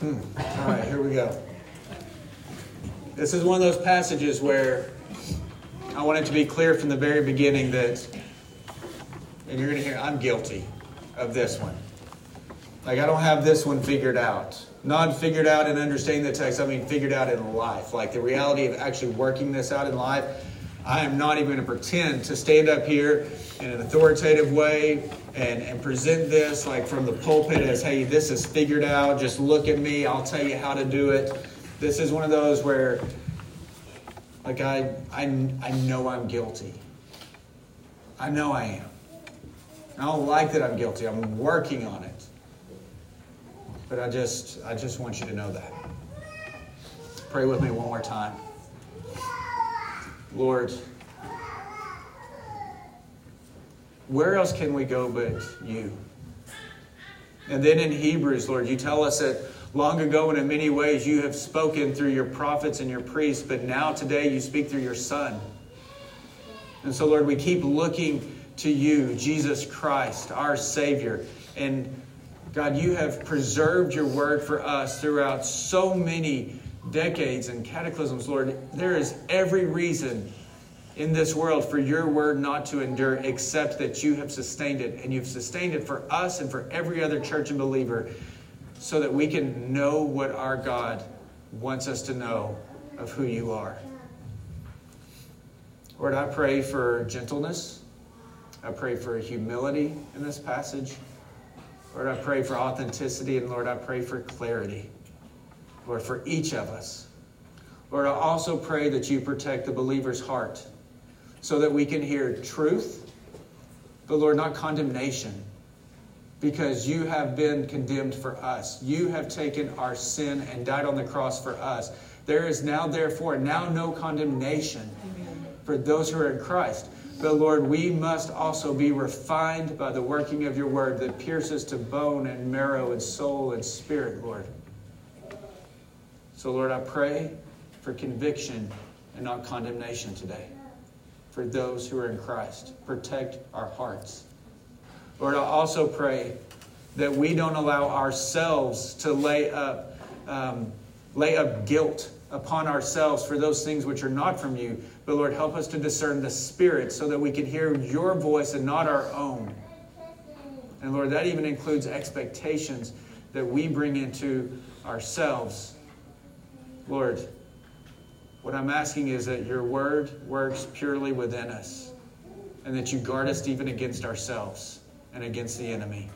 Hmm. All right, here we go. This is one of those passages where I want it to be clear from the very beginning that, and you're going to hear, I'm guilty of this one. Like, I don't have this one figured out. Not figured out in understanding the text, I mean figured out in life. Like the reality of actually working this out in life. I am not even going to pretend to stand up here in an authoritative way and, and present this like from the pulpit as, hey, this is figured out. Just look at me. I'll tell you how to do it. This is one of those where, like, I, I, I know I'm guilty. I know I am. I don't like that I'm guilty. I'm working on it. But I just, I just want you to know that. Pray with me one more time. Lord, where else can we go but you? And then in Hebrews, Lord, you tell us that long ago and in many ways you have spoken through your prophets and your priests, but now today you speak through your Son. And so, Lord, we keep looking to you, Jesus Christ, our Savior. And God, you have preserved your word for us throughout so many decades and cataclysms, Lord. There is every reason in this world for your word not to endure, except that you have sustained it. And you've sustained it for us and for every other church and believer so that we can know what our God wants us to know of who you are. Lord, I pray for gentleness. I pray for humility in this passage. Lord, I pray for authenticity, and Lord, I pray for clarity. Lord, for each of us. Lord, I also pray that you protect the believer's heart so that we can hear truth, but Lord, not condemnation, because you have been condemned for us. You have taken our sin and died on the cross for us. There is now, therefore, now no condemnation for those who are in Christ. But Lord, we must also be refined by the working of your word that pierces to bone and marrow and soul and spirit, Lord. So, Lord, I pray for conviction and not condemnation today for those who are in Christ. Protect our hearts. Lord, I also pray that we don't allow ourselves to lay up, um, lay up guilt upon ourselves for those things which are not from you. But Lord, help us to discern the Spirit so that we can hear your voice and not our own. And Lord, that even includes expectations that we bring into ourselves. Lord, what I'm asking is that your word works purely within us and that you guard us even against ourselves and against the enemy.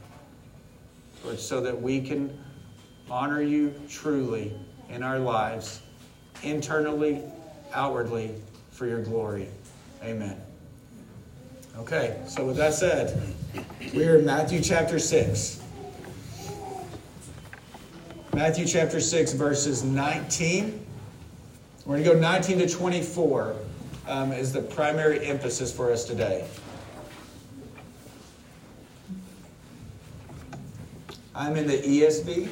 Lord, so that we can honor you truly in our lives internally, outwardly, for your glory. Amen. Okay, so with that said, we are in Matthew chapter 6. Matthew chapter 6, verses 19. We're going to go 19 to 24 um, is the primary emphasis for us today. I'm in the ESV,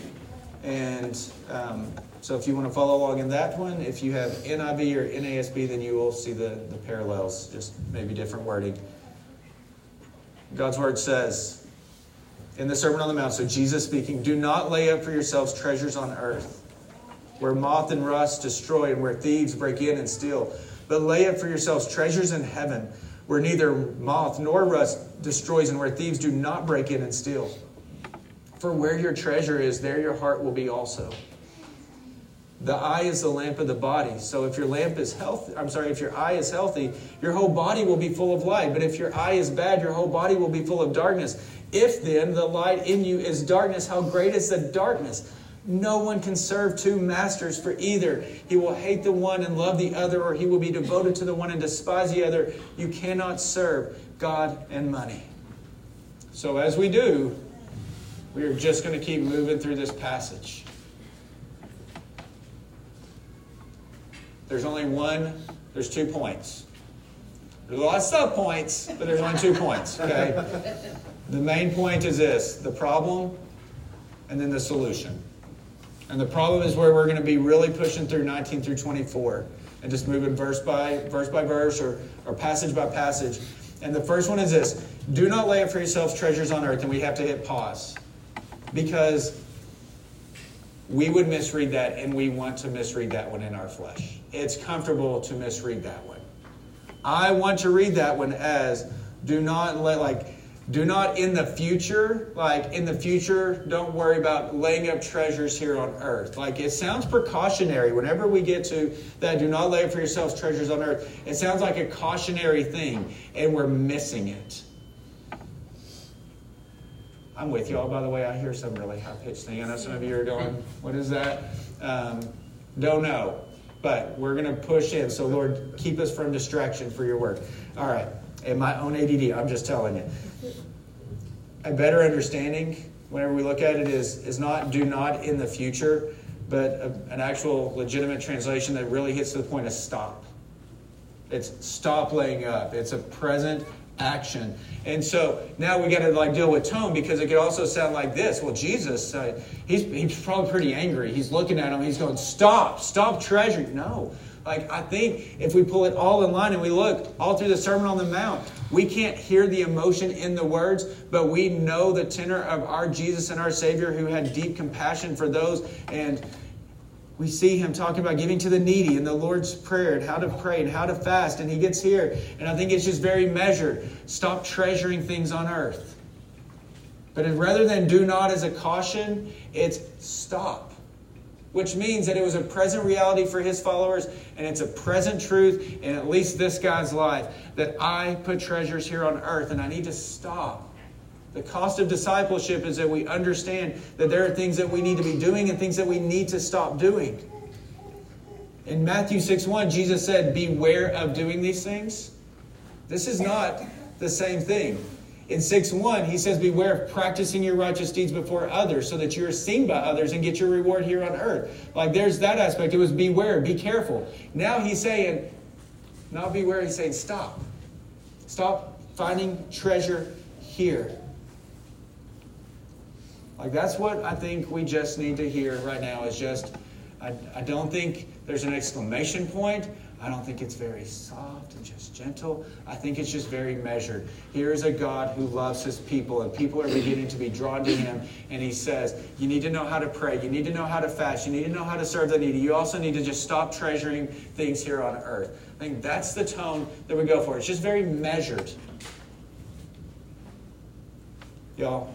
and um, so if you want to follow along in that one, if you have NIV or NASB, then you will see the, the parallels, just maybe different wording. God's word says in the Sermon on the Mount, so Jesus speaking, do not lay up for yourselves treasures on earth, where moth and rust destroy and where thieves break in and steal. But lay up for yourselves treasures in heaven, where neither moth nor rust destroys and where thieves do not break in and steal. For where your treasure is, there your heart will be also. The eye is the lamp of the body. So if your lamp is healthy, I'm sorry, if your eye is healthy, your whole body will be full of light. But if your eye is bad, your whole body will be full of darkness. If then the light in you is darkness, how great is the darkness? No one can serve two masters, for either he will hate the one and love the other, or he will be devoted to the one and despise the other. You cannot serve God and money. So as we do, we are just going to keep moving through this passage. There's only one, there's two points. There's a lot of sub points, but there's only two points, okay? The main point is this the problem and then the solution. And the problem is where we're going to be really pushing through 19 through 24 and just moving verse by verse by verse or, or passage by passage. And the first one is this do not lay up for yourselves treasures on earth. And we have to hit pause because we would misread that and we want to misread that one in our flesh. It's comfortable to misread that one. I want to read that one as do not let like do not in the future, like in the future, don't worry about laying up treasures here on earth. Like it sounds precautionary whenever we get to that, do not lay up for yourselves treasures on earth. It sounds like a cautionary thing, and we're missing it. I'm with y'all, by the way. I hear some really high pitched thing. I know some of you are going, What is that? Um, don't know. But we're going to push in. So, Lord, keep us from distraction for your work. All right. And my own ADD, I'm just telling you a better understanding whenever we look at it is, is not do not in the future, but a, an actual legitimate translation that really hits to the point of stop. It's stop laying up. It's a present action. And so now we got to like deal with tone because it could also sound like this. Well, Jesus, uh, he's, he's probably pretty angry. He's looking at him. He's going, stop, stop treasuring. No. Like, I think if we pull it all in line and we look all through the Sermon on the Mount, we can't hear the emotion in the words, but we know the tenor of our Jesus and our Savior who had deep compassion for those. And we see him talking about giving to the needy in the Lord's Prayer and how to pray and how to fast. And he gets here. And I think it's just very measured. Stop treasuring things on earth. But rather than do not as a caution, it's stop which means that it was a present reality for his followers and it's a present truth in at least this guy's life that I put treasures here on earth and I need to stop. The cost of discipleship is that we understand that there are things that we need to be doing and things that we need to stop doing. In Matthew 6 1, Jesus said, Beware of doing these things. This is not the same thing. In 6 1, he says, Beware of practicing your righteous deeds before others so that you're seen by others and get your reward here on earth. Like there's that aspect. It was beware, be careful. Now he's saying, not beware, he's saying, Stop. Stop finding treasure here. Like that's what I think we just need to hear right now is just, I, I don't think there's an exclamation point. I don't think it's very soft and just gentle. I think it's just very measured. Here's a God who loves his people, and people are beginning to be drawn to him. And he says, You need to know how to pray. You need to know how to fast. You need to know how to serve the needy. You also need to just stop treasuring things here on earth. I think that's the tone that we go for. It's just very measured. Y'all,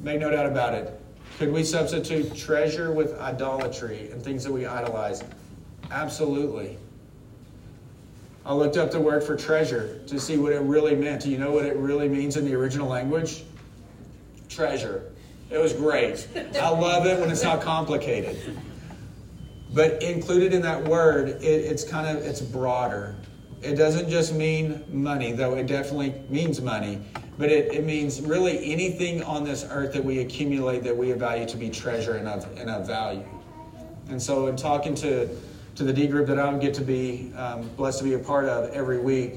make no doubt about it. Could we substitute treasure with idolatry and things that we idolize? Absolutely. I looked up the word for treasure to see what it really meant. Do you know what it really means in the original language? Treasure. It was great. I love it when it's not complicated. But included in that word, it, it's kind of it's broader. It doesn't just mean money, though it definitely means money. But it, it means really anything on this earth that we accumulate that we value to be treasure and of, and of value. And so, in talking to to the D group that I get to be um, blessed to be a part of every week,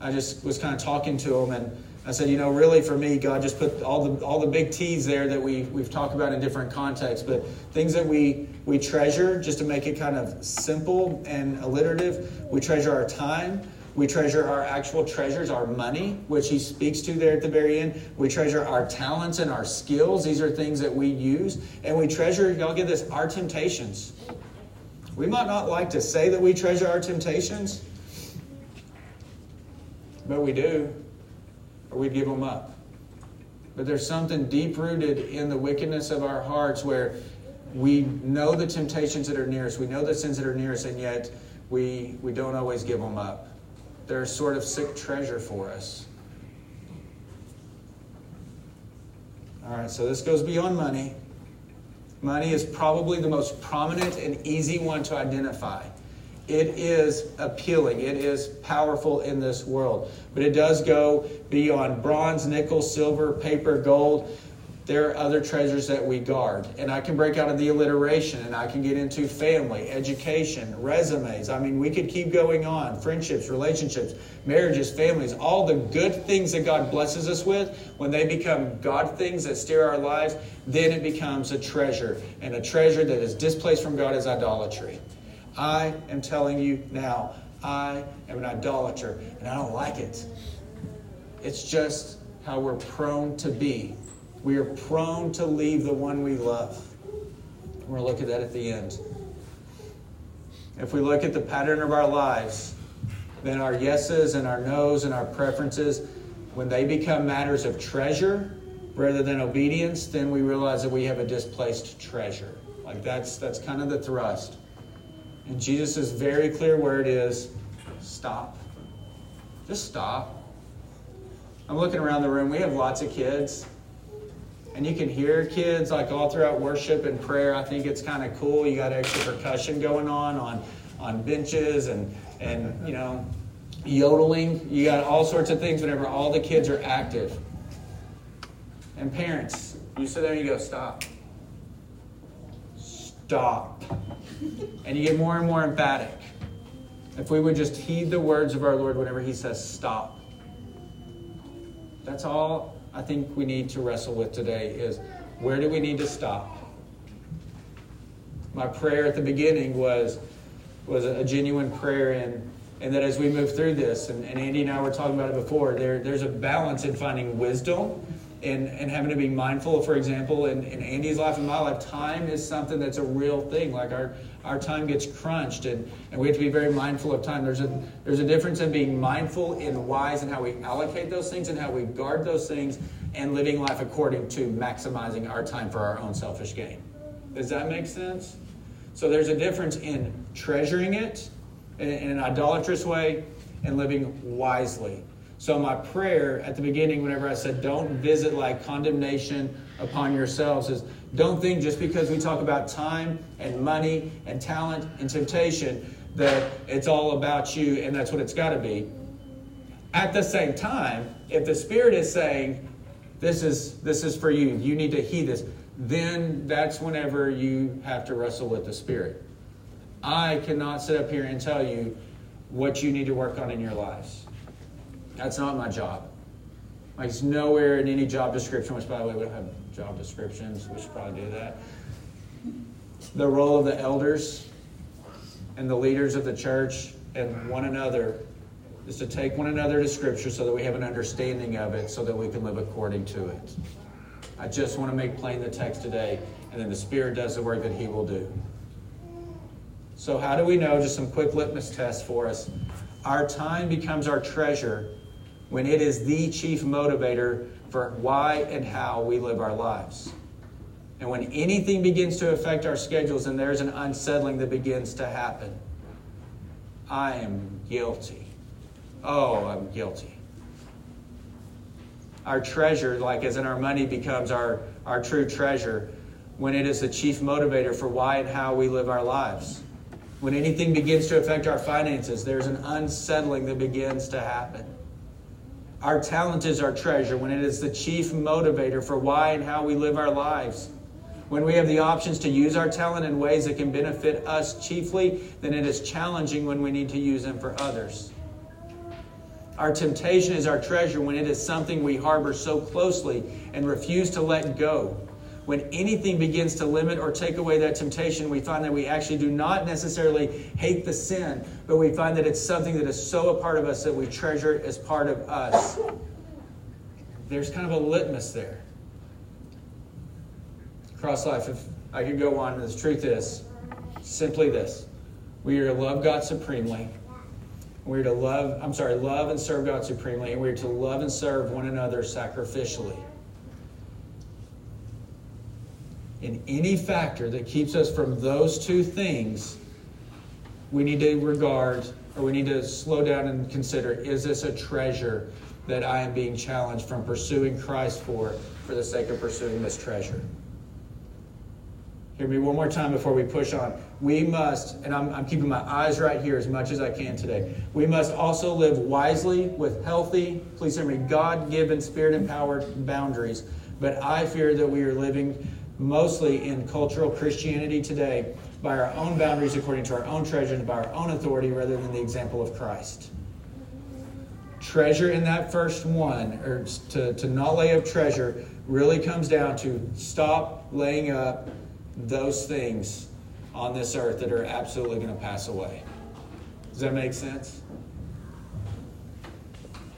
I just was kind of talking to them and I said, you know, really for me, God just put all the all the big T's there that we we've talked about in different contexts, but things that we we treasure just to make it kind of simple and alliterative. We treasure our time. We treasure our actual treasures, our money, which he speaks to there at the very end. We treasure our talents and our skills. These are things that we use. And we treasure, y'all get this, our temptations. We might not like to say that we treasure our temptations, but we do, or we'd give them up. But there's something deep rooted in the wickedness of our hearts where we know the temptations that are near us, we know the sins that are near us, and yet we, we don't always give them up. They're sort of sick treasure for us. All right, so this goes beyond money. Money is probably the most prominent and easy one to identify. It is appealing, it is powerful in this world, but it does go beyond bronze, nickel, silver, paper, gold there are other treasures that we guard. And I can break out of the alliteration and I can get into family, education, resumes. I mean, we could keep going on friendships, relationships, marriages, families, all the good things that God blesses us with. When they become God things that steer our lives, then it becomes a treasure. And a treasure that is displaced from God is idolatry. I am telling you now, I am an idolater and I don't like it. It's just how we're prone to be we are prone to leave the one we love. We're going to look at that at the end. If we look at the pattern of our lives, then our yeses and our nos and our preferences, when they become matters of treasure rather than obedience, then we realize that we have a displaced treasure. Like that's that's kind of the thrust. And Jesus is very clear where it is. Stop. Just stop. I'm looking around the room. We have lots of kids. And you can hear kids like all throughout worship and prayer. I think it's kind of cool. You got extra percussion going on on, on benches and, and, you know, yodeling. You got all sorts of things whenever all the kids are active. And parents, you sit there and you go, stop. Stop. And you get more and more emphatic. If we would just heed the words of our Lord whenever He says, stop. That's all I think we need to wrestle with today is where do we need to stop? My prayer at the beginning was was a genuine prayer and and that as we move through this, and, and Andy and I were talking about it before, there, there's a balance in finding wisdom and, and having to be mindful. For example, in, in Andy's life and my life, time is something that's a real thing. Like our, our time gets crunched, and, and we have to be very mindful of time. There's a, there's a difference in being mindful and wise in how we allocate those things and how we guard those things, and living life according to maximizing our time for our own selfish gain. Does that make sense? So there's a difference in treasuring it in, in an idolatrous way and living wisely. So, my prayer at the beginning, whenever I said, don't visit like condemnation upon yourselves, is don't think just because we talk about time and money and talent and temptation that it's all about you and that's what it's got to be. At the same time, if the Spirit is saying, this is, this is for you, you need to heed this, then that's whenever you have to wrestle with the Spirit. I cannot sit up here and tell you what you need to work on in your lives. That's not my job. Like it's nowhere in any job description, which by the way, we don't have job descriptions. We should probably do that. The role of the elders and the leaders of the church and one another is to take one another to Scripture so that we have an understanding of it so that we can live according to it. I just want to make plain the text today, and then the Spirit does the work that He will do. So, how do we know? Just some quick litmus tests for us. Our time becomes our treasure when it is the chief motivator for why and how we live our lives. And when anything begins to affect our schedules and there's an unsettling that begins to happen, I am guilty. Oh, I'm guilty. Our treasure, like as in our money, becomes our, our true treasure when it is the chief motivator for why and how we live our lives. When anything begins to affect our finances, there's an unsettling that begins to happen. Our talent is our treasure when it is the chief motivator for why and how we live our lives. When we have the options to use our talent in ways that can benefit us chiefly, then it is challenging when we need to use them for others. Our temptation is our treasure when it is something we harbor so closely and refuse to let go when anything begins to limit or take away that temptation, we find that we actually do not necessarily hate the sin, but we find that it's something that is so a part of us that we treasure it as part of us. There's kind of a litmus there. Cross life, if I could go on, the truth is simply this we are to love God supremely. We're to love, I'm sorry, love and serve God supremely, and we're to love and serve one another sacrificially in any factor that keeps us from those two things, we need to regard or we need to slow down and consider is this a treasure that I am being challenged from pursuing Christ for, for the sake of pursuing this treasure? Hear me one more time before we push on. We must, and I'm, I'm keeping my eyes right here as much as I can today. We must also live wisely with healthy, please hear me, God given, spirit empowered boundaries. But I fear that we are living mostly in cultural Christianity today, by our own boundaries according to our own treasure and by our own authority rather than the example of Christ. Treasure in that first one, or to, to not lay up treasure, really comes down to stop laying up those things on this earth that are absolutely going to pass away. Does that make sense?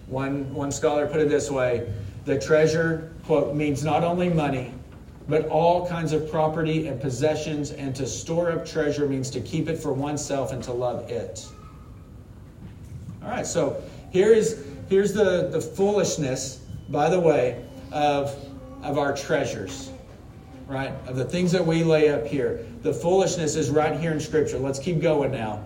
One, one scholar put it this way the treasure, quote, means not only money, but all kinds of property and possessions, and to store up treasure means to keep it for oneself and to love it. All right, so here is here's the, the foolishness, by the way, of, of our treasures, right? Of the things that we lay up here. The foolishness is right here in Scripture. Let's keep going now.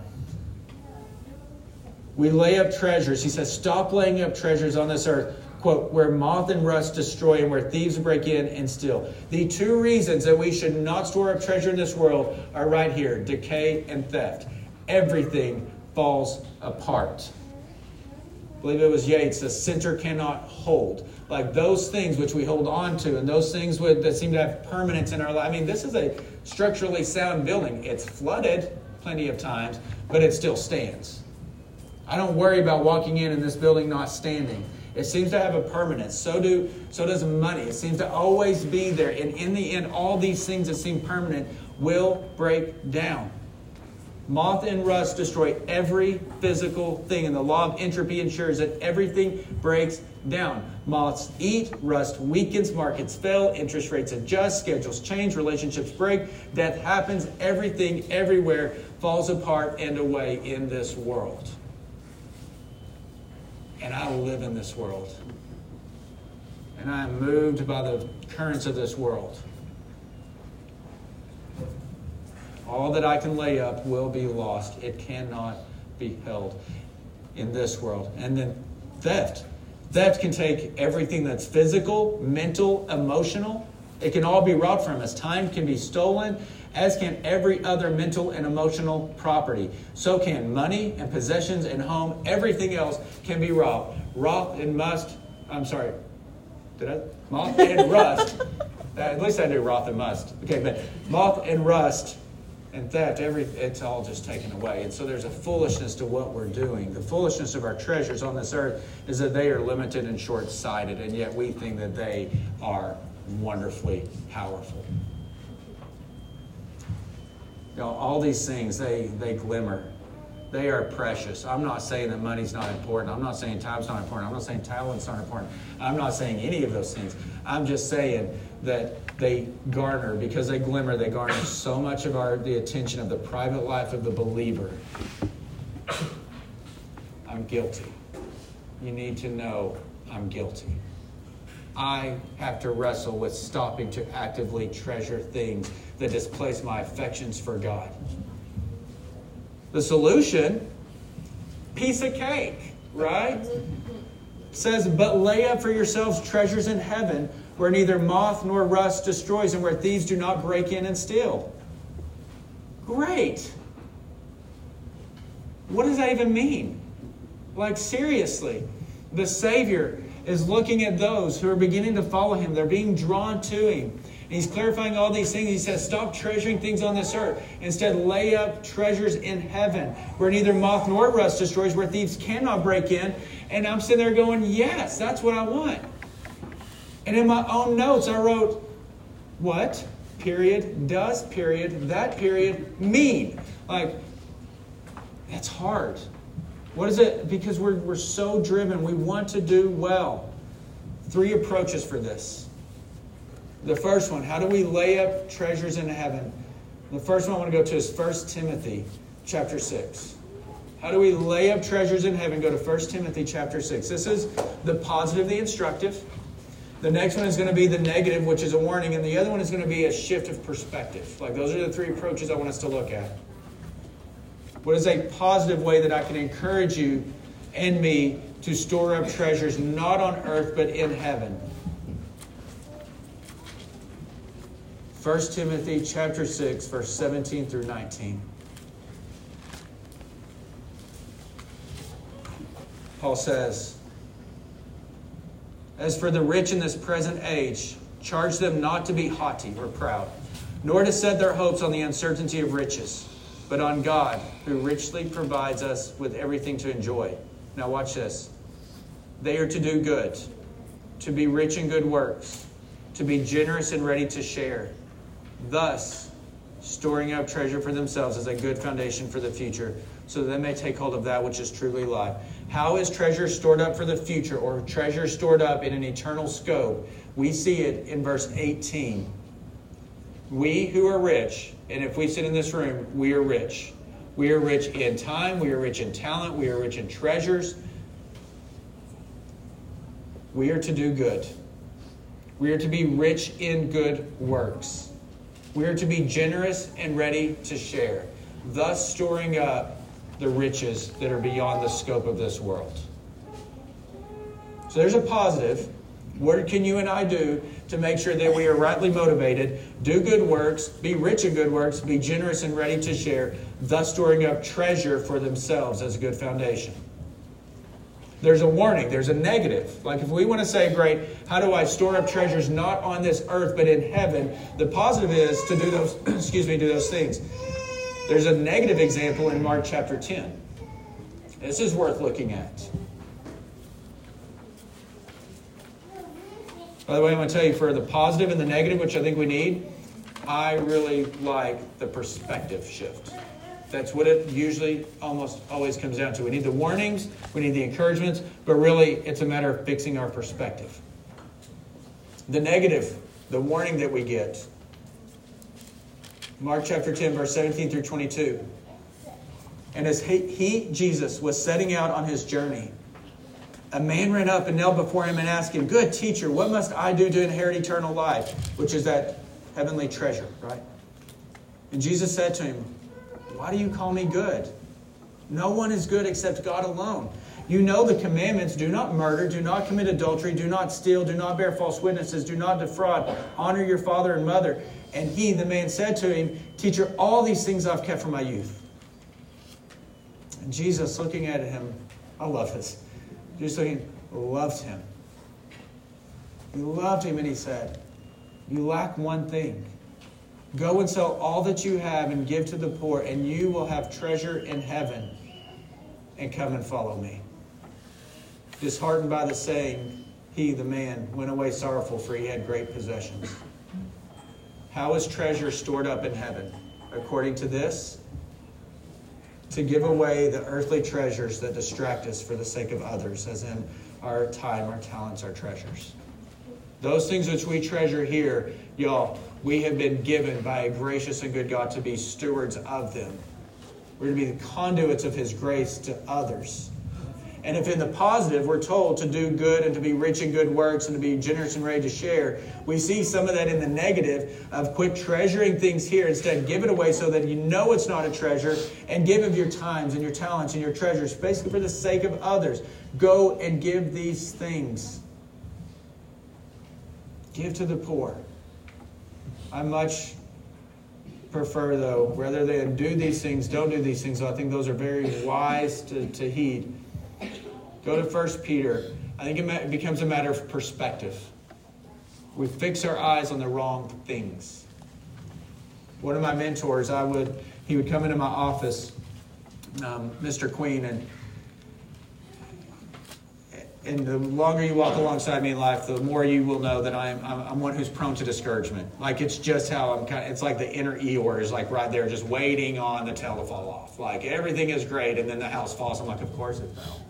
We lay up treasures. He says, Stop laying up treasures on this earth quote, where moth and rust destroy and where thieves break in and steal. The two reasons that we should not store up treasure in this world are right here decay and theft. Everything falls apart. I believe it was Yeats, the center cannot hold. Like those things which we hold on to and those things that seem to have permanence in our life. I mean, this is a structurally sound building. It's flooded plenty of times, but it still stands. I don't worry about walking in and this building not standing. It seems to have a permanence. So do so does money. It seems to always be there. And in the end, all these things that seem permanent will break down. Moth and rust destroy every physical thing, and the law of entropy ensures that everything breaks down. Moths eat, rust weakens, markets fail, interest rates adjust, schedules change, relationships break, death happens, everything everywhere falls apart and away in this world and I live in this world. And I am moved by the currents of this world. All that I can lay up will be lost. It cannot be held in this world. And then theft. Theft can take everything that's physical, mental, emotional. It can all be robbed from us. Time can be stolen as can every other mental and emotional property. So can money and possessions and home. Everything else can be robbed. Roth and must, I'm sorry, did I? Moth and rust. Uh, at least I knew Roth and must. Okay, but moth and rust and theft, every, it's all just taken away. And so there's a foolishness to what we're doing. The foolishness of our treasures on this earth is that they are limited and short sighted, and yet we think that they are wonderfully powerful. You know, all these things, they, they glimmer. They are precious. I'm not saying that money's not important. I'm not saying time's not important. I'm not saying talent's not important. I'm not saying any of those things. I'm just saying that they garner, because they glimmer, they garner so much of our the attention of the private life of the believer. I'm guilty. You need to know I'm guilty. I have to wrestle with stopping to actively treasure things that displace my affections for God. The solution, piece of cake, right? says, But lay up for yourselves treasures in heaven where neither moth nor rust destroys and where thieves do not break in and steal. Great. What does that even mean? Like, seriously, the Savior is looking at those who are beginning to follow him. They're being drawn to him. And he's clarifying all these things. He says, Stop treasuring things on this earth. Instead, lay up treasures in heaven where neither moth nor rust destroys, where thieves cannot break in. And I'm sitting there going, Yes, that's what I want. And in my own notes, I wrote, What, period, does, period, that period mean? Like, that's hard. What is it? Because we're, we're so driven. We want to do well. Three approaches for this. The first one, how do we lay up treasures in heaven? The first one I want to go to is 1 Timothy chapter 6. How do we lay up treasures in heaven? Go to 1 Timothy chapter 6. This is the positive, the instructive. The next one is going to be the negative, which is a warning, and the other one is going to be a shift of perspective. Like those are the three approaches I want us to look at. What is a positive way that I can encourage you and me to store up treasures not on earth but in heaven? 1 Timothy chapter 6 verse 17 through 19. Paul says, As for the rich in this present age, charge them not to be haughty or proud, nor to set their hopes on the uncertainty of riches but on God, who richly provides us with everything to enjoy. Now, watch this. They are to do good, to be rich in good works, to be generous and ready to share, thus storing up treasure for themselves as a good foundation for the future, so that they may take hold of that which is truly life. How is treasure stored up for the future, or treasure stored up in an eternal scope? We see it in verse 18 We who are rich, and if we sit in this room, we are rich. We are rich in time, we are rich in talent, we are rich in treasures. We are to do good. We are to be rich in good works. We are to be generous and ready to share, thus storing up the riches that are beyond the scope of this world. So there's a positive. What can you and I do to make sure that we are rightly motivated, do good works, be rich in good works, be generous and ready to share, thus storing up treasure for themselves as a good foundation? there's a warning, there's a negative. Like if we want to say, great, how do I store up treasures not on this earth but in heaven? The positive is to do those, excuse me, do those things. There's a negative example in Mark chapter 10. This is worth looking at. By the way, I'm going to tell you for the positive and the negative, which I think we need, I really like the perspective shift. That's what it usually almost always comes down to. We need the warnings, we need the encouragements, but really it's a matter of fixing our perspective. The negative, the warning that we get. Mark chapter 10, verse 17 through 22. And as he, he, Jesus, was setting out on his journey, a man ran up and knelt before him and asked him, Good teacher, what must I do to inherit eternal life? Which is that heavenly treasure, right? And Jesus said to him, why do you call me good? No one is good except God alone. You know the commandments do not murder, do not commit adultery, do not steal, do not bear false witnesses, do not defraud, honor your father and mother. And he, the man, said to him, Teacher, all these things I've kept from my youth. And Jesus, looking at him, I love this. Jesus looking, loved him. He loved him, and he said, You lack one thing. Go and sell all that you have and give to the poor, and you will have treasure in heaven. And come and follow me. Disheartened by the saying, he, the man, went away sorrowful, for he had great possessions. How is treasure stored up in heaven? According to this, to give away the earthly treasures that distract us for the sake of others, as in our time, our talents, our treasures. Those things which we treasure here, y'all, we have been given by a gracious and good God to be stewards of them. We're to be the conduits of His grace to others. And if in the positive we're told to do good and to be rich in good works and to be generous and ready to share, we see some of that in the negative of quit treasuring things here. Instead, give it away so that you know it's not a treasure and give of your times and your talents and your treasures, basically for the sake of others. Go and give these things. Give to the poor. I much prefer, though, rather than do these things, don't do these things. I think those are very wise to, to heed. Go to 1 Peter. I think it becomes a matter of perspective. We fix our eyes on the wrong things. One of my mentors, I would, he would come into my office, um, Mr. Queen, and and the longer you walk alongside me in life, the more you will know that I'm, I'm, one who's prone to discouragement. Like it's just how I'm kind of, it's like the inner Eeyore is like right there, just waiting on the tail to fall off. Like everything is great, and then the house falls. I'm like, of course it fell.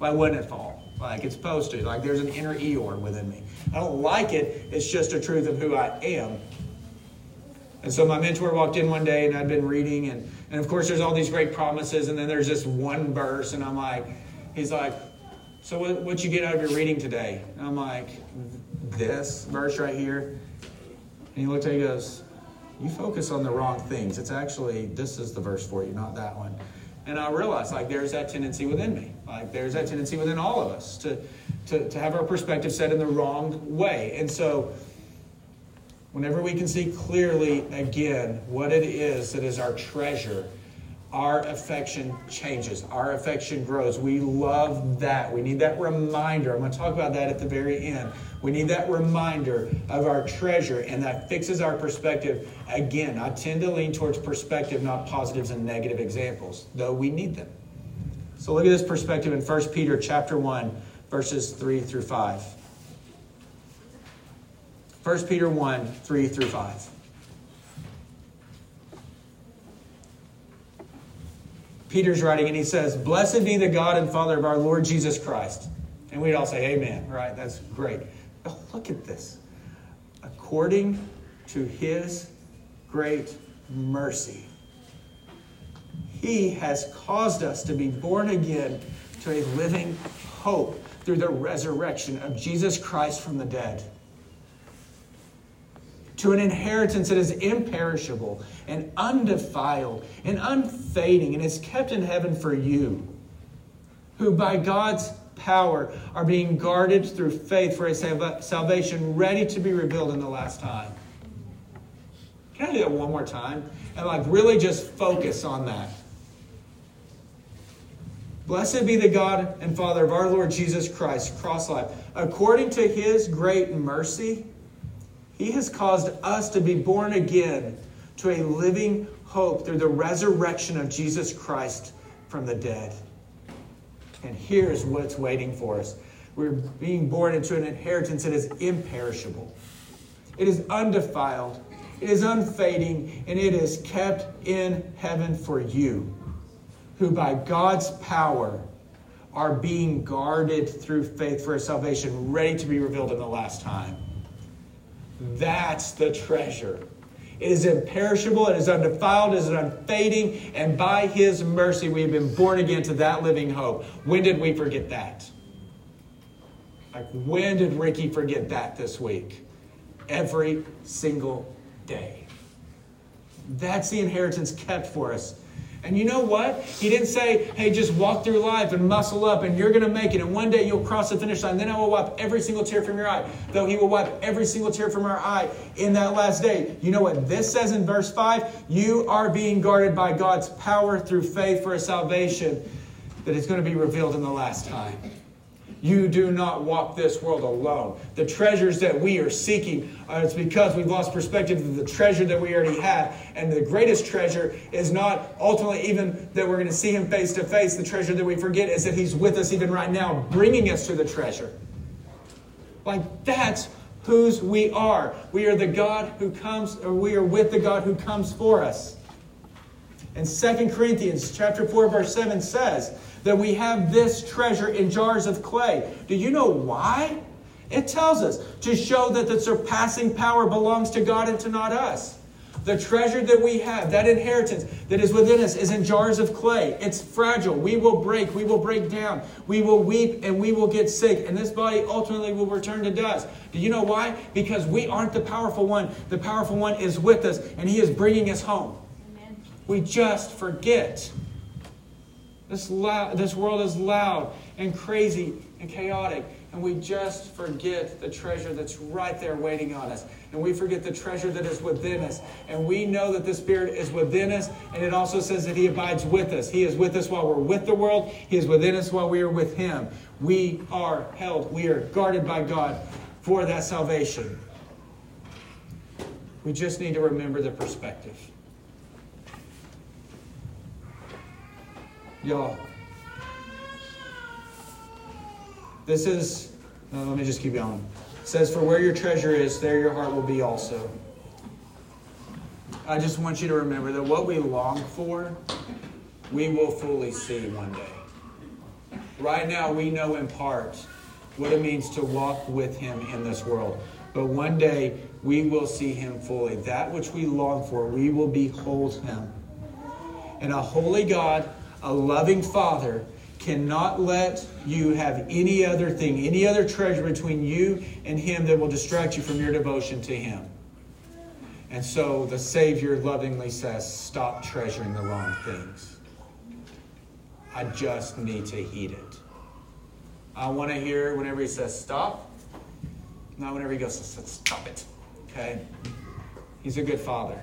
Why wouldn't it fall? Like it's supposed to. Like there's an inner Eeyore within me. I don't like it. It's just a truth of who I am. And so my mentor walked in one day, and I'd been reading, and, and of course there's all these great promises, and then there's this one verse, and I'm like, he's like, so what, what you get out of your reading today? And I'm like, this verse right here. And he looked at me and goes, you focus on the wrong things. It's actually, this is the verse for you, not that one. And I realized, like, there's that tendency within me. Like, there's that tendency within all of us to, to, to have our perspective set in the wrong way. And so, whenever we can see clearly again what it is that is our treasure, our affection changes, our affection grows. We love that. We need that reminder. I'm going to talk about that at the very end. We need that reminder of our treasure, and that fixes our perspective. Again, I tend to lean towards perspective, not positives and negative examples, though we need them. So look at this perspective in 1 Peter chapter 1, verses 3 through 5. 1 Peter 1, 3 through 5. Peter's writing and he says, Blessed be the God and Father of our Lord Jesus Christ. And we'd all say, Amen, right? That's great. But look at this. According to his great mercy. He has caused us to be born again to a living hope through the resurrection of Jesus Christ from the dead. To an inheritance that is imperishable and undefiled and unfading and is kept in heaven for you, who by God's power are being guarded through faith for a salvation ready to be revealed in the last time. Can I do that one more time? And like really just focus on that. Blessed be the God and Father of our Lord Jesus Christ, cross life. According to his great mercy, he has caused us to be born again to a living hope through the resurrection of Jesus Christ from the dead. And here's what's waiting for us we're being born into an inheritance that is imperishable, it is undefiled, it is unfading, and it is kept in heaven for you who by God's power are being guarded through faith for salvation ready to be revealed in the last time. That's the treasure. It is imperishable, it is undefiled, it is unfading, and by His mercy we have been born again to that living hope. When did we forget that? Like, when did Ricky forget that this week? Every single day. That's the inheritance kept for us and you know what? He didn't say, hey, just walk through life and muscle up and you're going to make it. And one day you'll cross the finish line. Then I will wipe every single tear from your eye. Though he will wipe every single tear from our eye in that last day. You know what this says in verse 5? You are being guarded by God's power through faith for a salvation that is going to be revealed in the last time. You do not walk this world alone. The treasures that we are seeking, uh, it's because we've lost perspective of the treasure that we already have. And the greatest treasure is not ultimately even that we're going to see Him face to face. The treasure that we forget is that He's with us even right now, bringing us to the treasure. Like that's whose we are. We are the God who comes, or we are with the God who comes for us. And Second Corinthians chapter 4, verse 7 says, that we have this treasure in jars of clay. Do you know why? It tells us to show that the surpassing power belongs to God and to not us. The treasure that we have, that inheritance that is within us, is in jars of clay. It's fragile. We will break. We will break down. We will weep and we will get sick. And this body ultimately will return to dust. Do you know why? Because we aren't the powerful one. The powerful one is with us and he is bringing us home. Amen. We just forget. This, this world is loud and crazy and chaotic, and we just forget the treasure that's right there waiting on us. And we forget the treasure that is within us. And we know that the Spirit is within us, and it also says that He abides with us. He is with us while we're with the world, He is within us while we are with Him. We are held, we are guarded by God for that salvation. We just need to remember the perspective. Y'all, this is, uh, let me just keep going. It says, For where your treasure is, there your heart will be also. I just want you to remember that what we long for, we will fully see one day. Right now, we know in part what it means to walk with Him in this world. But one day, we will see Him fully. That which we long for, we will behold Him. And a holy God, a loving father cannot let you have any other thing, any other treasure between you and him that will distract you from your devotion to him. And so the Savior lovingly says, Stop treasuring the wrong things. I just need to heed it. I want to hear whenever he says stop, not whenever he goes, Stop it. Okay? He's a good father.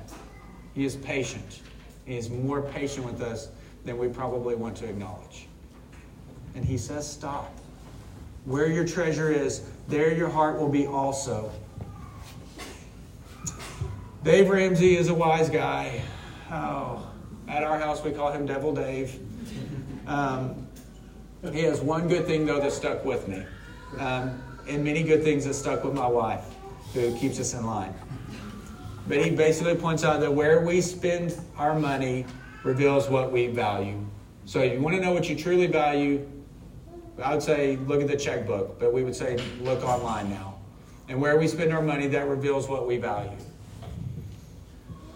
He is patient. He is more patient with us than we probably want to acknowledge. And he says, Stop. Where your treasure is, there your heart will be also. Dave Ramsey is a wise guy. Oh, at our house, we call him Devil Dave. Um, he has one good thing, though, that stuck with me, um, and many good things that stuck with my wife, who keeps us in line. But he basically points out that where we spend our money reveals what we value. So if you want to know what you truly value, I would say look at the checkbook, but we would say look online now. And where we spend our money, that reveals what we value.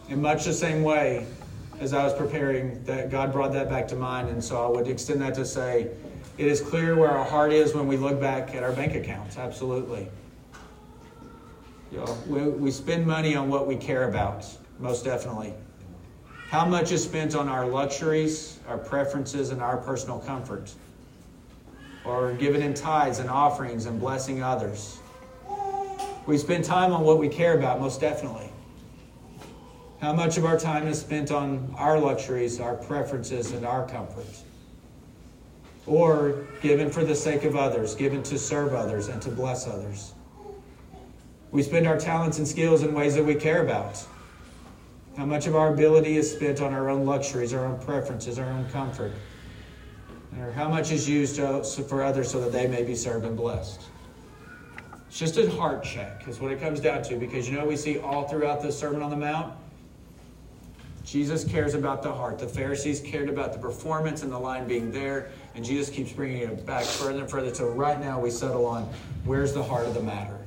In much the same way, as I was preparing, that God brought that back to mind, and so I would extend that to say, it is clear where our heart is when we look back at our bank accounts. Absolutely. You know, we, we spend money on what we care about, most definitely. How much is spent on our luxuries, our preferences, and our personal comfort? Or given in tithes and offerings and blessing others? We spend time on what we care about, most definitely. How much of our time is spent on our luxuries, our preferences, and our comfort? Or given for the sake of others, given to serve others and to bless others? We spend our talents and skills in ways that we care about. How much of our ability is spent on our own luxuries, our own preferences, our own comfort? Or how much is used uh, to, for others so that they may be served and blessed? It's just a heart check, is what it comes down to, because you know we see all throughout the Sermon on the Mount. Jesus cares about the heart. The Pharisees cared about the performance and the line being there, and Jesus keeps bringing it back further and further. So right now we settle on where's the heart of the matter.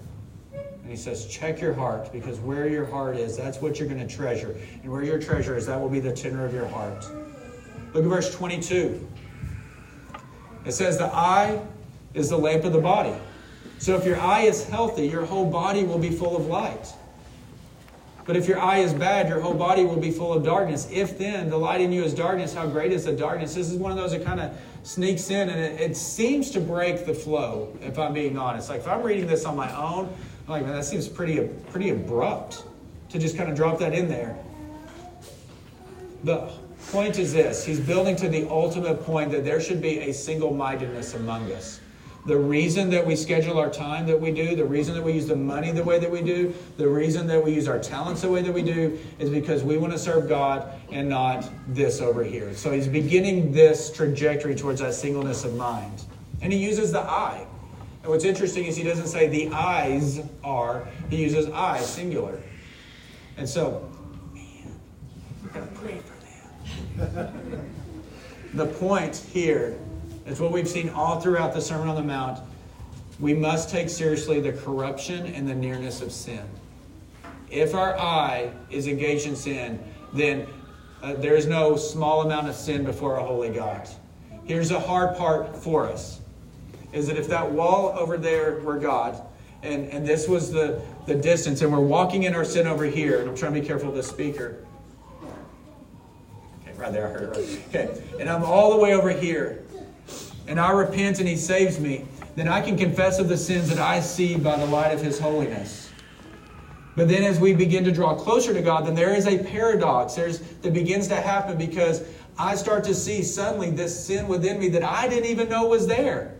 And he says, check your heart, because where your heart is, that's what you're going to treasure. And where your treasure is, that will be the tenor of your heart. Look at verse 22. It says, The eye is the lamp of the body. So if your eye is healthy, your whole body will be full of light. But if your eye is bad, your whole body will be full of darkness. If then the light in you is darkness, how great is the darkness? This is one of those that kind of sneaks in and it, it seems to break the flow, if I'm being honest. Like if I'm reading this on my own, I'm like, man, that seems pretty, pretty abrupt to just kind of drop that in there. The point is this He's building to the ultimate point that there should be a single mindedness among us. The reason that we schedule our time that we do, the reason that we use the money the way that we do, the reason that we use our talents the way that we do is because we want to serve God and not this over here. So he's beginning this trajectory towards that singleness of mind. And he uses the eye. And what's interesting is he doesn't say the eyes are, he uses eye, singular. And so, man, pray for that. the point here is what we've seen all throughout the Sermon on the Mount. We must take seriously the corruption and the nearness of sin. If our eye is engaged in sin, then uh, there is no small amount of sin before a holy God. Here's a hard part for us is that if that wall over there were God, and, and this was the, the distance, and we're walking in our sin over here, and I'm trying to be careful of the speaker. Okay, right there, I heard it. Okay, and I'm all the way over here, and I repent and He saves me, then I can confess of the sins that I see by the light of His holiness. But then as we begin to draw closer to God, then there is a paradox there's, that begins to happen because I start to see suddenly this sin within me that I didn't even know was there.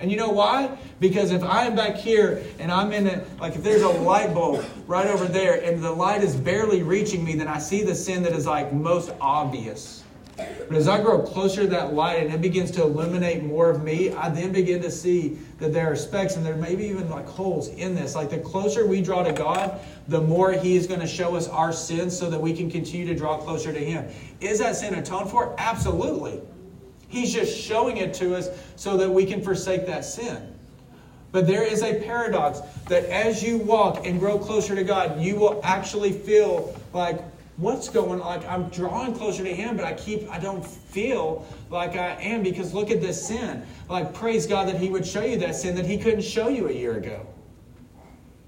And you know why? Because if I'm back here and I'm in it, like if there's a light bulb right over there and the light is barely reaching me, then I see the sin that is like most obvious. But as I grow closer to that light and it begins to illuminate more of me, I then begin to see that there are specks and there may be even like holes in this. Like the closer we draw to God, the more He is going to show us our sins so that we can continue to draw closer to Him. Is that sin atoned for? Absolutely. He's just showing it to us so that we can forsake that sin. But there is a paradox that as you walk and grow closer to God, you will actually feel like what's going on? Like I'm drawing closer to Him, but I keep, I don't feel like I am because look at this sin. Like, praise God that He would show you that sin that He couldn't show you a year ago.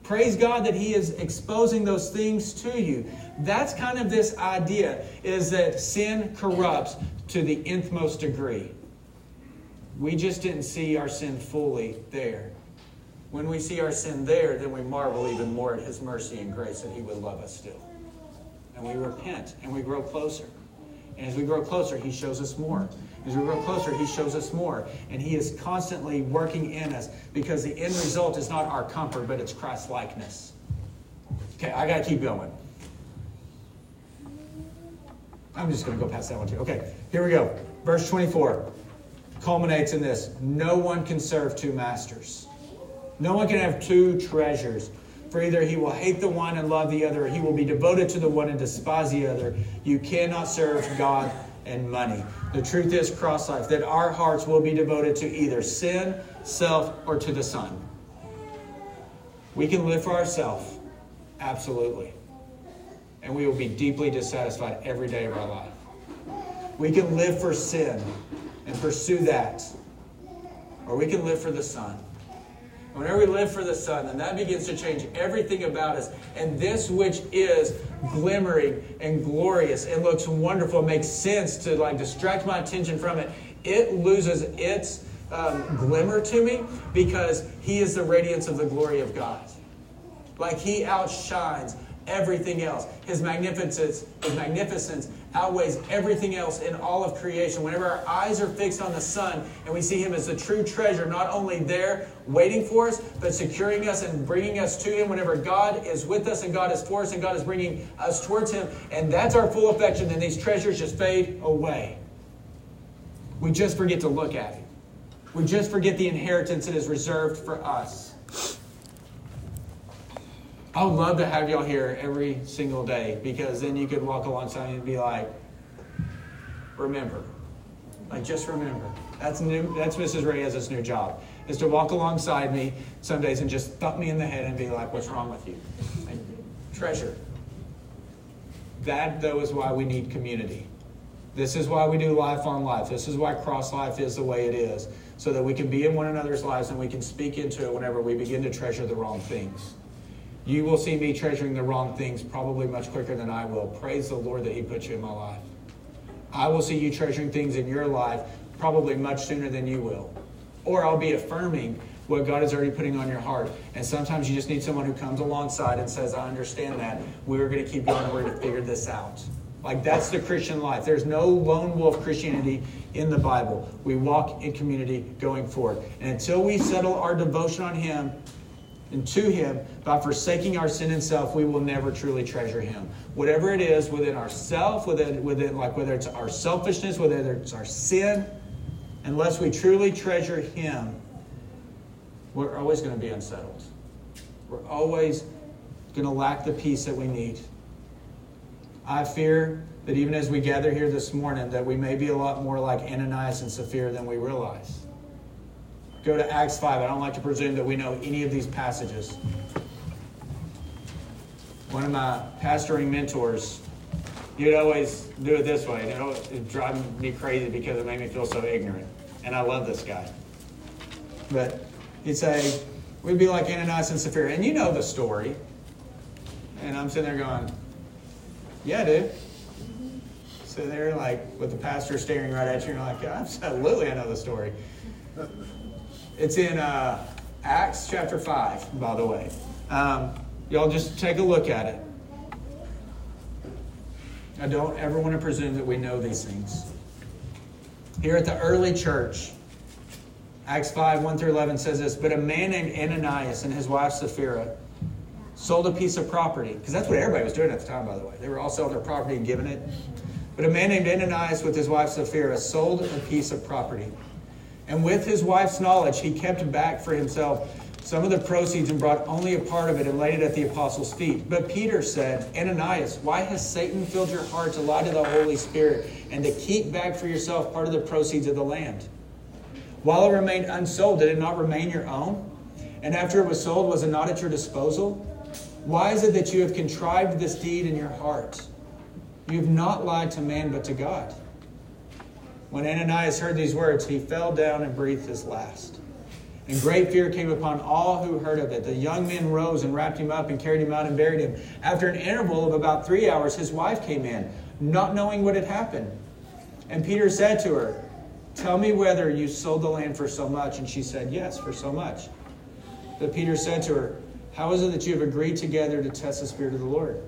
Praise God that He is exposing those things to you. That's kind of this idea is that sin corrupts to the nth most degree. We just didn't see our sin fully there. When we see our sin there, then we marvel even more at His mercy and grace that He would love us still. And we repent and we grow closer. And as we grow closer, He shows us more. As we grow closer, He shows us more. And He is constantly working in us because the end result is not our comfort, but it's Christ's likeness. Okay, I got to keep going. I'm just going to go past that one too. Okay, here we go. Verse 24 culminates in this No one can serve two masters. No one can have two treasures. For either he will hate the one and love the other, or he will be devoted to the one and despise the other. You cannot serve God and money. The truth is, cross life, that our hearts will be devoted to either sin, self, or to the Son. We can live for ourselves, absolutely. and we will be deeply dissatisfied every day of our life. We can live for sin and pursue that, or we can live for the Son. Whenever we live for the Son, then that begins to change everything about us. And this which is glimmering and glorious and looks wonderful, makes sense to like distract my attention from it, it loses its um, glimmer to me because He is the radiance of the glory of God. Like He outshines everything else. His magnificence, his magnificence outweighs everything else in all of creation. Whenever our eyes are fixed on the Son and we see Him as the true treasure, not only there waiting for us, but securing us and bringing us to Him. Whenever God is with us and God is for us and God is bringing us towards Him, and that's our full affection, then these treasures just fade away. We just forget to look at Him. We just forget the inheritance that is reserved for us. I would love to have y'all here every single day because then you could walk alongside and be like, remember. Like, just remember. That's new. That's Mrs. Reyes' new job, is to walk alongside me some days and just thump me in the head and be like, what's wrong with you? Like, treasure. That, though, is why we need community. This is why we do life on life. This is why cross life is the way it is, so that we can be in one another's lives and we can speak into it whenever we begin to treasure the wrong things. You will see me treasuring the wrong things probably much quicker than I will. Praise the Lord that He put you in my life. I will see you treasuring things in your life probably much sooner than you will. Or I'll be affirming what God is already putting on your heart. And sometimes you just need someone who comes alongside and says, I understand that. We're going to keep going. We're going to figure this out. Like that's the Christian life. There's no lone wolf Christianity in the Bible. We walk in community going forward. And until we settle our devotion on Him, and to him by forsaking our sin and self we will never truly treasure him. Whatever it is within ourself within within like whether it's our selfishness whether it's our sin unless we truly treasure him we're always going to be unsettled. We're always going to lack the peace that we need. I fear that even as we gather here this morning that we may be a lot more like ananias and sapphira than we realize Go to Acts 5. I don't like to presume that we know any of these passages. One of my pastoring mentors, he would always do it this way. It would drive me crazy because it made me feel so ignorant. And I love this guy. But he'd say, We'd be like Ananias and Sapphira. And you know the story. And I'm sitting there going, Yeah, dude. So they're like, with the pastor staring right at you, and you're like, Absolutely, I know the story. It's in uh, Acts chapter 5, by the way. Um, y'all just take a look at it. I don't ever want to presume that we know these things. Here at the early church, Acts 5, 1 through 11 says this But a man named Ananias and his wife Sapphira sold a piece of property, because that's what everybody was doing at the time, by the way. They were all selling their property and giving it. But a man named Ananias with his wife Sapphira sold a piece of property. And with his wife's knowledge, he kept back for himself some of the proceeds and brought only a part of it and laid it at the apostles' feet. But Peter said, Ananias, why has Satan filled your heart to lie to the Holy Spirit and to keep back for yourself part of the proceeds of the land? While it remained unsold, did it not remain your own? And after it was sold, was it not at your disposal? Why is it that you have contrived this deed in your heart? You have not lied to man, but to God. When Ananias heard these words, he fell down and breathed his last. And great fear came upon all who heard of it. The young men rose and wrapped him up and carried him out and buried him. After an interval of about three hours, his wife came in, not knowing what had happened. And Peter said to her, Tell me whether you sold the land for so much. And she said, Yes, for so much. But Peter said to her, How is it that you have agreed together to test the Spirit of the Lord?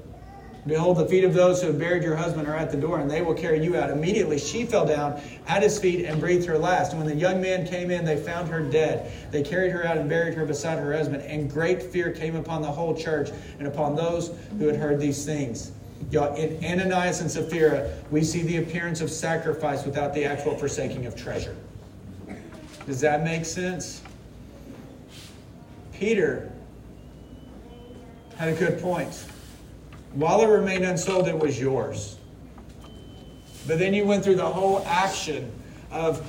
Behold, the feet of those who have buried your husband are at the door, and they will carry you out. Immediately she fell down at his feet and breathed her last. And when the young men came in, they found her dead. They carried her out and buried her beside her husband. And great fear came upon the whole church and upon those who had heard these things. Y'all, in Ananias and Sapphira, we see the appearance of sacrifice without the actual forsaking of treasure. Does that make sense? Peter had a good point. While it remained unsold, it was yours. But then you went through the whole action of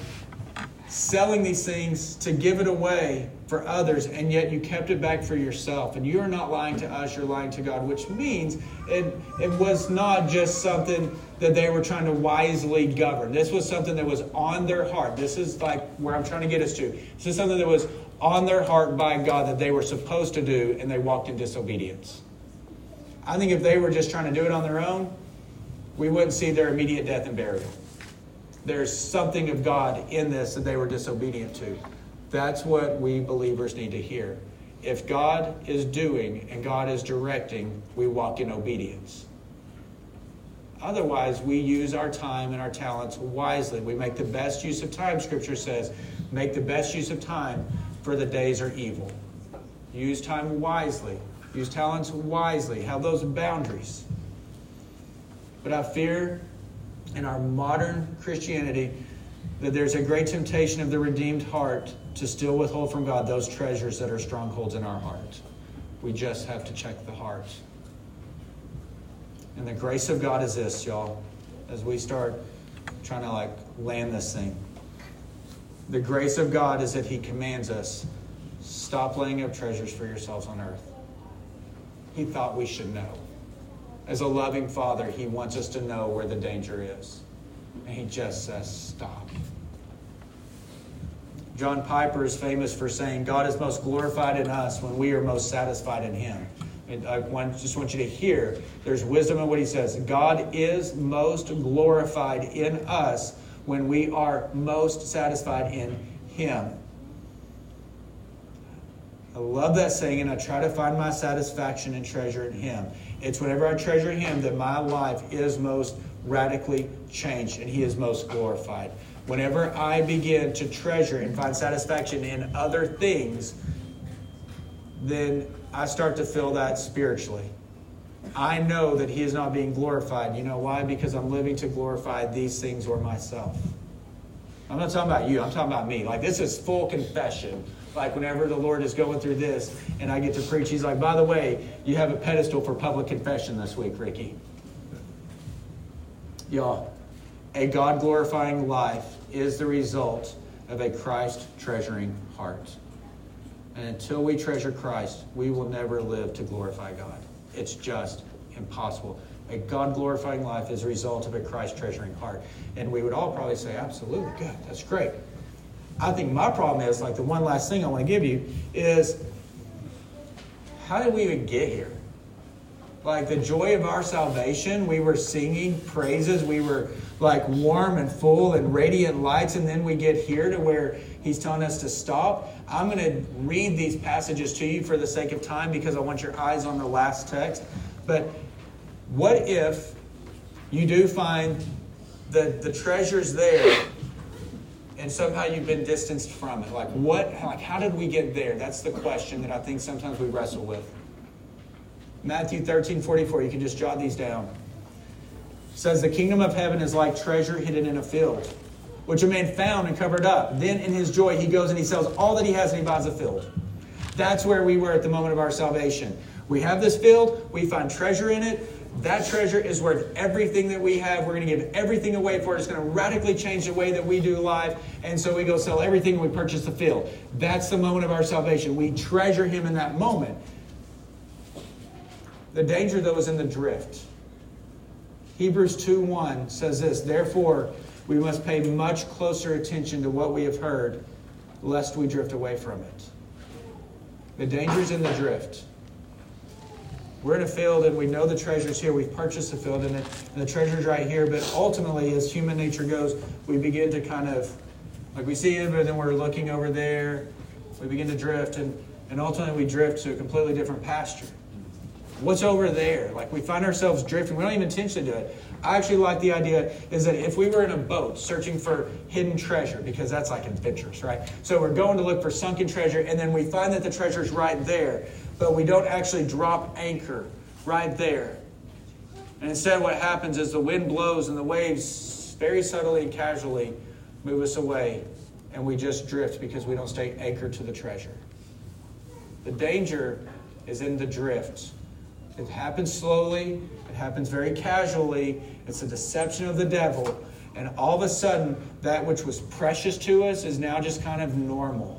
selling these things to give it away for others, and yet you kept it back for yourself. And you are not lying to us, you're lying to God, which means it, it was not just something that they were trying to wisely govern. This was something that was on their heart. This is like where I'm trying to get us to. This is something that was on their heart by God that they were supposed to do, and they walked in disobedience. I think if they were just trying to do it on their own, we wouldn't see their immediate death and burial. There's something of God in this that they were disobedient to. That's what we believers need to hear. If God is doing and God is directing, we walk in obedience. Otherwise, we use our time and our talents wisely. We make the best use of time, Scripture says. Make the best use of time, for the days are evil. Use time wisely. Use talents wisely. Have those boundaries. But I fear in our modern Christianity that there's a great temptation of the redeemed heart to still withhold from God those treasures that are strongholds in our heart. We just have to check the heart. And the grace of God is this, y'all, as we start trying to like land this thing. The grace of God is that He commands us stop laying up treasures for yourselves on earth. He thought we should know. As a loving father, he wants us to know where the danger is. And he just says, stop. John Piper is famous for saying, God is most glorified in us when we are most satisfied in him. And I want, just want you to hear there's wisdom in what he says. God is most glorified in us when we are most satisfied in him. I love that saying, and I try to find my satisfaction and treasure in Him. It's whenever I treasure Him that my life is most radically changed and He is most glorified. Whenever I begin to treasure and find satisfaction in other things, then I start to feel that spiritually. I know that He is not being glorified. You know why? Because I'm living to glorify these things or myself. I'm not talking about you, I'm talking about me. Like, this is full confession like whenever the Lord is going through this and I get to preach, He's like, by the way, you have a pedestal for public confession this week, Ricky. Y'all, a God glorifying life is the result of a Christ treasuring heart. And until we treasure Christ, we will never live to glorify God. It's just impossible. A God glorifying life is a result of a Christ treasuring heart. And we would all probably say, absolutely, good, that's great. I think my problem is like the one last thing I want to give you is how did we even get here? Like the joy of our salvation, we were singing praises, we were like warm and full and radiant lights, and then we get here to where he's telling us to stop. I'm going to read these passages to you for the sake of time because I want your eyes on the last text. But what if you do find the, the treasures there and somehow you've been distanced from it. Like what like how did we get there? That's the question that I think sometimes we wrestle with. Matthew 13, 44, you can just jot these down. It says the kingdom of heaven is like treasure hidden in a field, which a man found and covered up. Then in his joy he goes and he sells all that he has and he buys a field. That's where we were at the moment of our salvation. We have this field, we find treasure in it, that treasure is worth everything that we have. We're going to give everything away for it. It's going to radically change the way that we do life. And so we go sell everything and we purchase the field. That's the moment of our salvation. We treasure Him in that moment. The danger, though, is in the drift. Hebrews 2 1 says this Therefore, we must pay much closer attention to what we have heard, lest we drift away from it. The danger is in the drift. We're in a field and we know the treasure's here. We've purchased the field and, it, and the treasure's right here. But ultimately, as human nature goes, we begin to kind of, like we see it, but then we're looking over there. We begin to drift and, and ultimately we drift to a completely different pasture. What's over there? Like we find ourselves drifting. We don't even intentionally do it. I actually like the idea is that if we were in a boat searching for hidden treasure, because that's like adventurous, right? So we're going to look for sunken treasure, and then we find that the treasure's right there but we don't actually drop anchor right there. And instead, what happens is the wind blows and the waves very subtly and casually move us away, and we just drift because we don't stay anchored to the treasure. The danger is in the drift. It happens slowly, it happens very casually. It's a deception of the devil. And all of a sudden, that which was precious to us is now just kind of normal.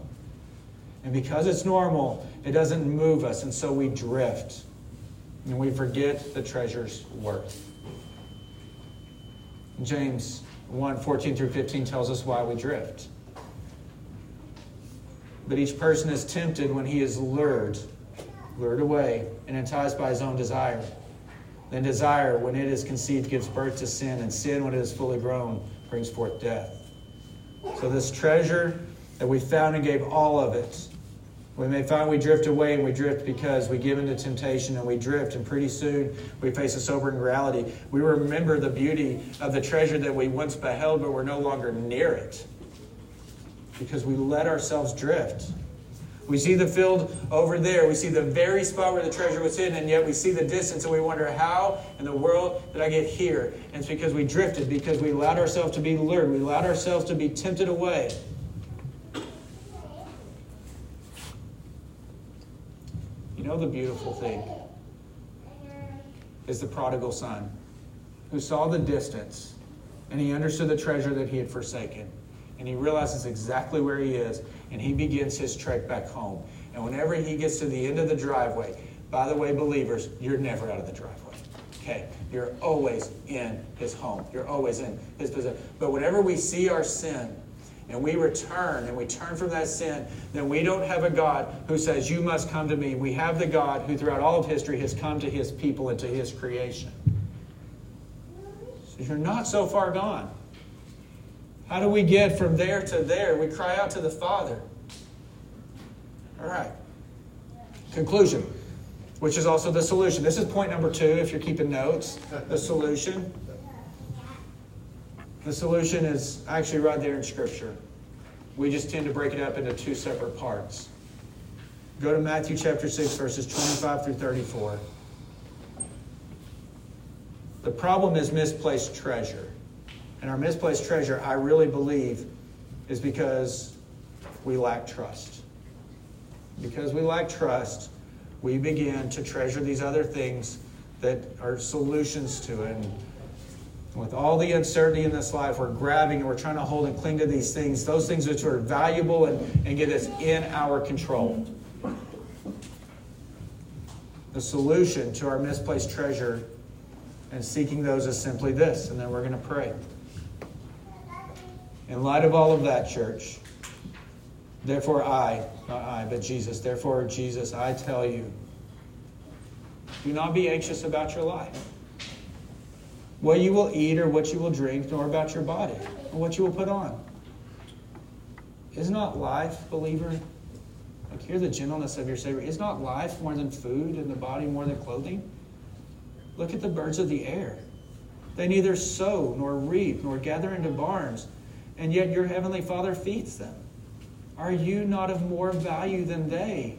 And because it's normal, it doesn't move us, and so we drift. And we forget the treasure's worth. James 1 14 through 15 tells us why we drift. But each person is tempted when he is lured, lured away, and enticed by his own desire. Then desire, when it is conceived, gives birth to sin, and sin, when it is fully grown, brings forth death. So, this treasure that we found and gave all of it, we may find we drift away and we drift because we give into temptation and we drift, and pretty soon we face a sobering reality. We remember the beauty of the treasure that we once beheld, but we're no longer near it because we let ourselves drift. We see the field over there. We see the very spot where the treasure was hidden, and yet we see the distance, and we wonder, how in the world did I get here? And it's because we drifted, because we allowed ourselves to be lured, we allowed ourselves to be tempted away. The beautiful thing is the prodigal son who saw the distance and he understood the treasure that he had forsaken. And he realizes exactly where he is and he begins his trek back home. And whenever he gets to the end of the driveway, by the way, believers, you're never out of the driveway. Okay? You're always in his home. You're always in his position. But whenever we see our sin, and we return and we turn from that sin, then we don't have a God who says, You must come to me. We have the God who, throughout all of history, has come to his people and to his creation. So you're not so far gone. How do we get from there to there? We cry out to the Father. All right. Conclusion, which is also the solution. This is point number two if you're keeping notes. The solution. The solution is actually right there in Scripture. We just tend to break it up into two separate parts. Go to Matthew chapter 6, verses 25 through 34. The problem is misplaced treasure. And our misplaced treasure, I really believe, is because we lack trust. Because we lack trust, we begin to treasure these other things that are solutions to it. And with all the uncertainty in this life, we're grabbing and we're trying to hold and cling to these things, those things which are valuable and, and get us in our control. The solution to our misplaced treasure and seeking those is simply this, and then we're going to pray. In light of all of that, church, therefore I, not I, but Jesus, therefore, Jesus, I tell you, do not be anxious about your life what you will eat or what you will drink, nor about your body or what you will put on. Is not life, believer? Like, hear the gentleness of your Savior. Is not life more than food and the body more than clothing? Look at the birds of the air. They neither sow nor reap nor gather into barns, and yet your heavenly Father feeds them. Are you not of more value than they?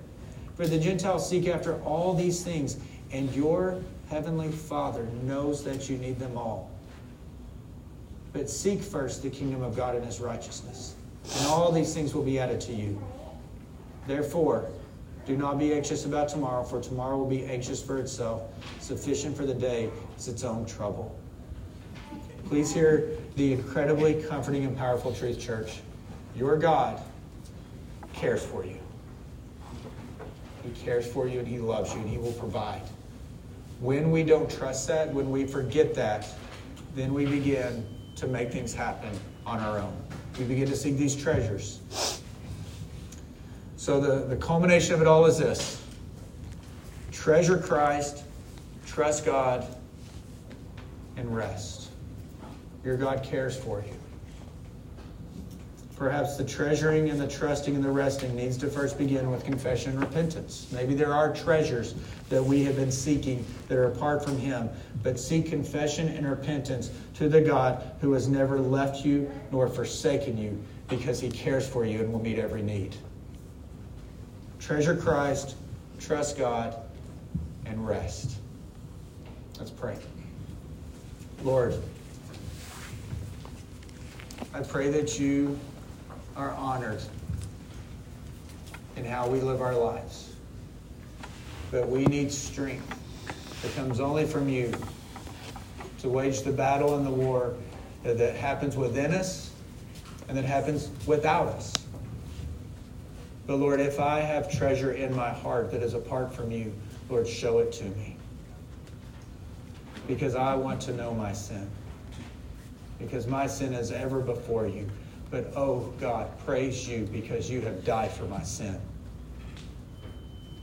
For the Gentiles seek after all these things, and your heavenly Father knows that you need them all. But seek first the kingdom of God and his righteousness, and all these things will be added to you. Therefore, do not be anxious about tomorrow, for tomorrow will be anxious for itself. Sufficient for the day is its own trouble. Please hear the incredibly comforting and powerful truth, church. Your God cares for you. He cares for you and He loves you and He will provide. When we don't trust that, when we forget that, then we begin to make things happen on our own. We begin to seek these treasures. So the, the culmination of it all is this treasure Christ, trust God, and rest. Your God cares for you. Perhaps the treasuring and the trusting and the resting needs to first begin with confession and repentance. Maybe there are treasures that we have been seeking that are apart from Him, but seek confession and repentance to the God who has never left you nor forsaken you because He cares for you and will meet every need. Treasure Christ, trust God, and rest. Let's pray. Lord, I pray that you are honored in how we live our lives. But we need strength that comes only from you to wage the battle and the war that happens within us and that happens without us. But Lord, if I have treasure in my heart that is apart from you, Lord, show it to me. Because I want to know my sin. Because my sin is ever before you. But oh God, praise you because you have died for my sin.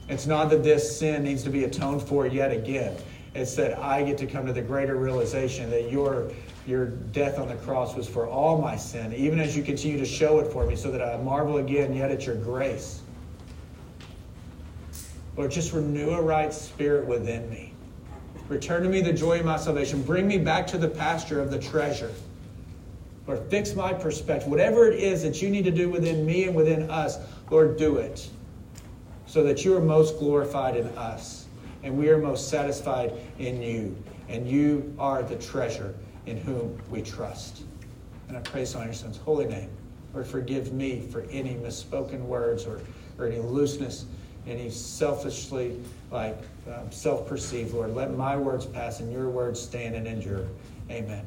It's not that this sin needs to be atoned for yet again. It's that I get to come to the greater realization that your, your death on the cross was for all my sin, even as you continue to show it for me, so that I marvel again yet at your grace. Lord, just renew a right spirit within me. Return to me the joy of my salvation. Bring me back to the pasture of the treasure. Lord, fix my perspective. Whatever it is that you need to do within me and within us, Lord, do it so that you are most glorified in us and we are most satisfied in you. And you are the treasure in whom we trust. And I pray so in your son's holy name. Lord, forgive me for any misspoken words or, or any looseness, any selfishly, like um, self perceived, Lord. Let my words pass and your words stand and endure. Amen.